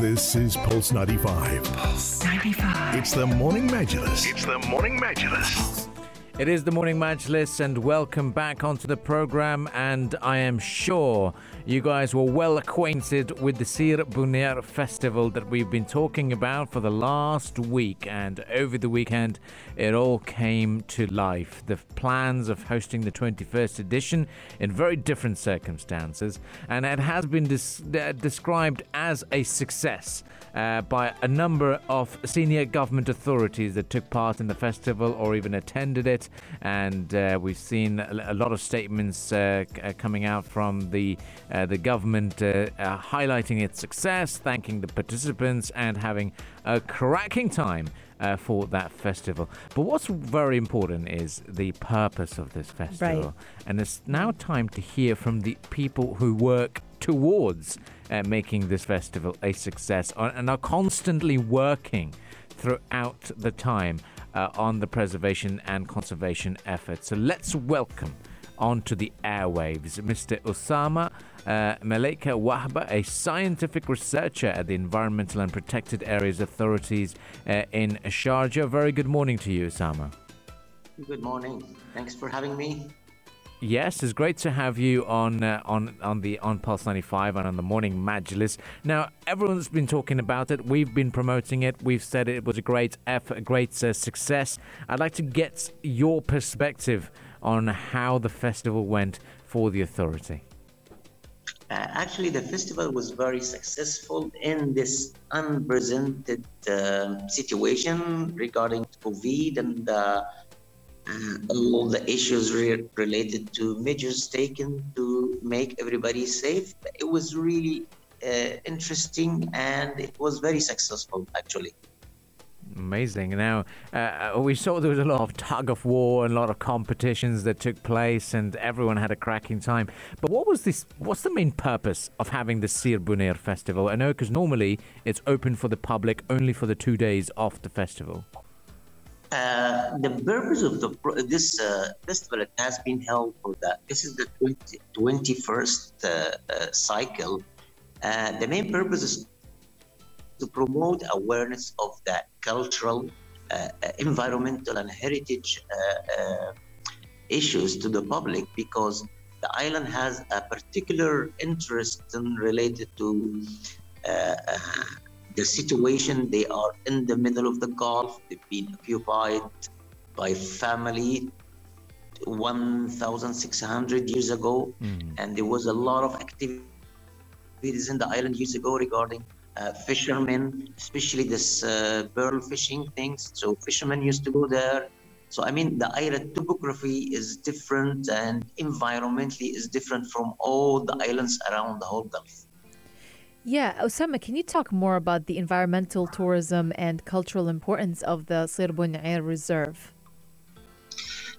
This is Pulse 95. Pulse 95. It's the Morning Majlis. It's the Morning Majlis. It is the Morning Majlis, and welcome back onto the program. And I am sure you guys were well acquainted with the Sir Bunair festival that we've been talking about for the last week. And over the weekend, it all came to life. The plans of hosting the 21st edition in very different circumstances, and it has been uh, described as a success uh, by a number of senior government authorities that took part in the festival or even attended it and uh, we've seen a lot of statements uh, uh, coming out from the uh, the government uh, uh, highlighting its success, thanking the participants, and having a cracking time. for that festival. But what's very important is the purpose of this festival. Right. And it's now time to hear from the people who work towards making this festival a success and are constantly working throughout the time uh, on the preservation and conservation efforts. So let's welcome onto the airwaves Mr. Osama uh, Melika Wahba, a scientific researcher at the Environmental and Protected Areas Authorities uh, in Sharjah. Very good morning to you, Osama. Good morning. Thanks for having me. Yes, it's great to have you on uh, on on the on Pulse 95 and on the morning Majlis. Now, everyone's been talking about it. We've been promoting it. We've said it was a great effort, a great uh, success. I'd like to get your perspective on how the festival went for the authority. Uh, actually, the festival was very successful in this unprecedented uh, situation regarding COVID and uh, all the issues re- related to measures taken to make everybody safe. It was really uh, interesting and it was very successful actually. Amazing. Now, uh, we saw there was a lot of tug of war and a lot of competitions that took place, and everyone had a cracking time. But what was this? What's the main purpose of having the Sir Bunair festival? I know because normally it's open for the public only for the two days of the festival. Uh, the purpose of the this uh, festival has been held for that. This is the 20, 21st uh, uh, cycle. Uh, the main purpose is to promote awareness of the cultural, environmental, and heritage issues to the public because the island has a particular interest in related to the situation. They are in the middle of the Gulf. They've been occupied by family 1,600 years ago, mm. and there was a lot of activities in the island years ago regarding uh, fishermen, especially this uh, pearl fishing things. So fishermen used to go there. So I mean, the island topography is different and environmentally is different from all the islands around the whole Gulf. Yeah, Osama, can you talk more about the environmental tourism and cultural importance of the Sir Bunair Reserve?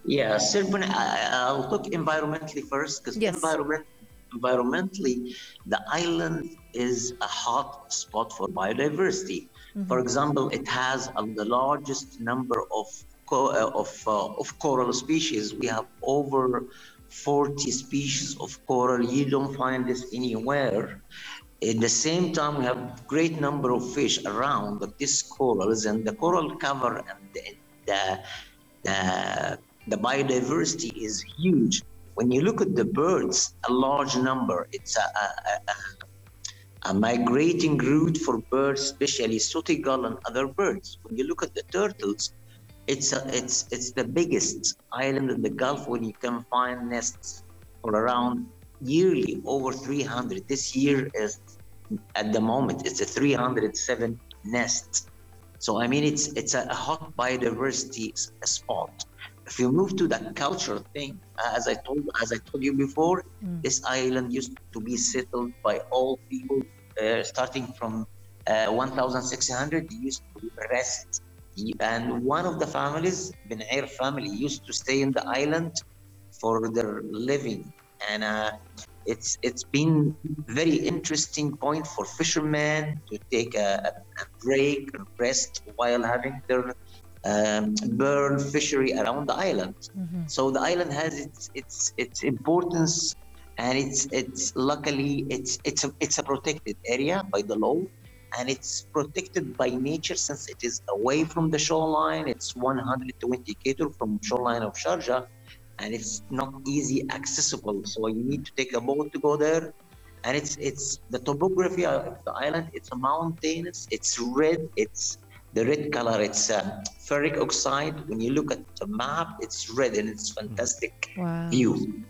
Yeah, Sir I'll talk environmentally first because yes. environment, environmentally, the island is a hot spot for biodiversity. Mm-hmm. For example, it has uh, the largest number of co- uh, of uh, of coral species. We have over 40 species of coral. You don't find this anywhere. At the same time, we have great number of fish around these corals, and the coral cover and the, the, the, the biodiversity is huge. When you look at the birds, a large number. It's a, a, a, a migrating route for birds, especially sooty gull and other birds. When you look at the turtles, it's a, it's it's the biggest island in the Gulf where you can find nests for around yearly over 300. This year is at the moment it's a 307 nests. So I mean it's it's a hot biodiversity spot. If you move to the cultural thing, as I told as I told you before, mm. this island used to be settled by all people, uh, starting from uh, 1,600. used to rest, and one of the families, Bunair family, used to stay in the island for their living and uh, it's it's been very interesting point for fishermen to take a, a break and rest while having their um, bird fishery around the island. Mm-hmm. So the island has its its its importance, and it's it's luckily it's it's a it's a protected area by the law. and it's protected by nature since it is away from the shoreline. It's 120 km from shoreline of Sharjah, and it's not easy accessible. So you need to take a boat to go there. And it's it's the topography of the island. It's a mountainous. It's red. It's the red color. It's uh, ferric oxide. When you look at the map, it's red and it's fantastic Wow. view.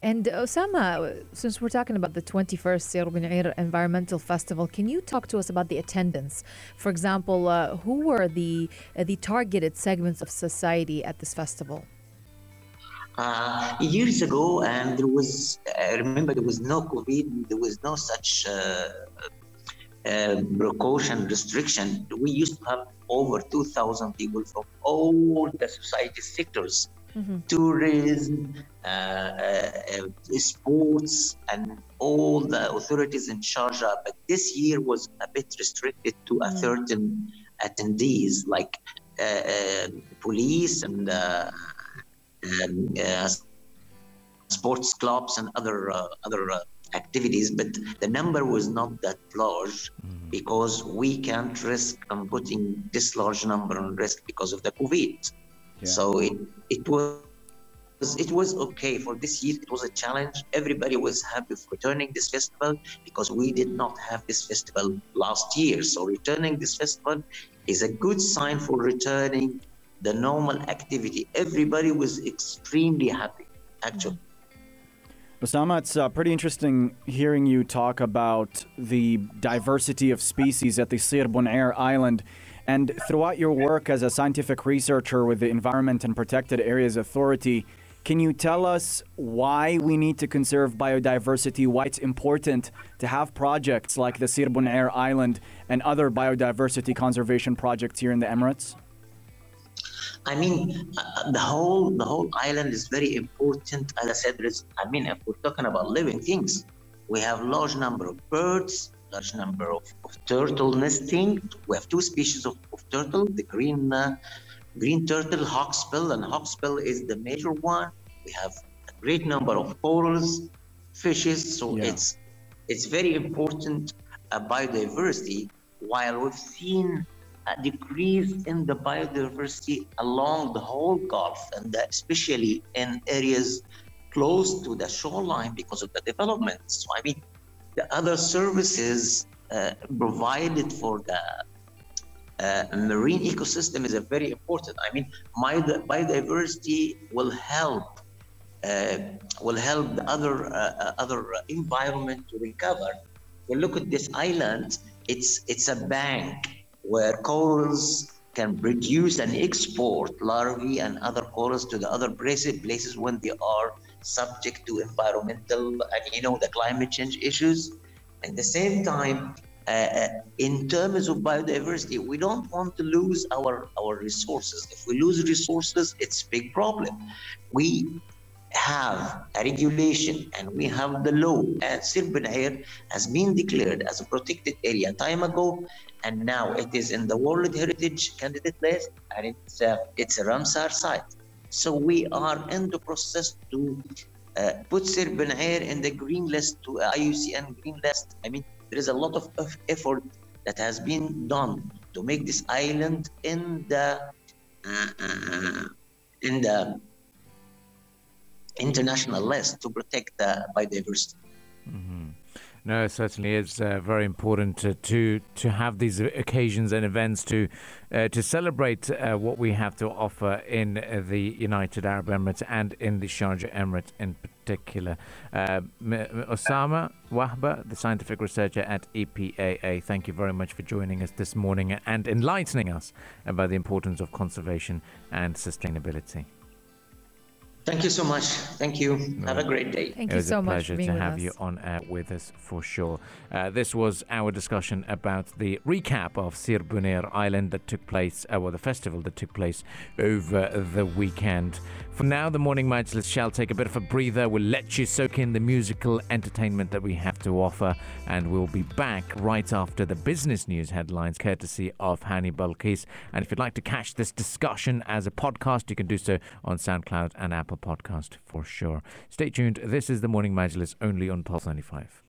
And Osama, since we're talking about the 21st Sir Bu Nair Environmental Festival, can you talk to us about the attendance? For example, uh, who were the uh, the targeted segments of society at this festival? Uh, years ago, and there was, I remember there was no COVID, there was no such uh, uh, precaution restriction. We used to have over 2,000 people from all the society sectors tourism, uh, uh, sports, and all the authorities in Sharjah. But this year was a bit restricted to a certain attendees, like uh, uh, police and uh, um, uh, sports clubs and other uh, other uh, activities. But the number was not that large because we can't risk on putting this large number on risk because of the COVID. So it it was it was okay for this year. It was a challenge. Everybody was happy for returning this festival because we did not have this festival last year. So returning this festival is a good sign for returning the normal activity. Everybody was extremely happy, actually. Osama, it's uh, pretty interesting hearing you talk about the diversity of species at the Sir Bu Nair Island. And throughout your work as a scientific researcher with the Environment and Protected Areas Authority, can you tell us why we need to conserve biodiversity, why it's important to have projects like the Sir Bu Nair Island and other biodiversity conservation projects here in the Emirates? I mean, uh, the whole the whole island is very important. As I said. I mean, if we're talking about living things, we have large number of birds, large number of, of turtle nesting. We have two species of, of turtle: the green uh, green turtle, hawksbill, and hawksbill is the major one. We have a great number of corals, fishes. So Yeah. it's it's very important uh, biodiversity. While we've seen a decrease in the biodiversity along the whole Gulf, and especially in areas close to the shoreline because of the development. So, I mean, the other services uh, provided for the uh, marine ecosystem is a very important. I mean, my, biodiversity will help uh, will help the other uh, uh, other environment to recover. We look at this island; it's it's a bank where corals can produce and export larvae and other corals to the other places places when they are subject to environmental and you know the climate change issues. At the same time, uh, uh, in terms of biodiversity, we don't want to lose our, our resources. If we lose resources, it's a big problem. We have a regulation and we have the law, and Sir has been declared as a protected area time ago, and now it is in the World Heritage Candidate List, and it's a, it's a Ramsar site. So we are in the process to uh, put Sir in the green list to IUCN green list. I mean, there is a lot of, of effort that has been done to make this island in the uh, uh, in the international list to protect the biodiversity. No, it certainly is uh, very important to, to to have these occasions and events to uh, to celebrate uh, what we have to offer in uh, the United Arab Emirates and in the Sharjah Emirate in particular. Uh, Osama Wahba, the scientific researcher at EPAA, thank you very much for joining us this morning and enlightening us about the importance of conservation and sustainability. Thank you so much. Thank you. Have a great day. Thank it you was so a much pleasure for being to have us. you on air with us for sure. Uh, this was our discussion about the recap of Sir Bunair Island that took place, uh, well, the festival that took place over the weekend. For now, the morning majlis shall take a bit of a breather. We'll let you soak in the musical entertainment that we have to offer, and we'll be back right after the business news headlines, courtesy of Hani Balkis. And if you'd like to catch this discussion as a podcast, you can do so on SoundCloud and Apple Podcast for sure. Stay tuned. This is the morning majlis only on Pulse 95.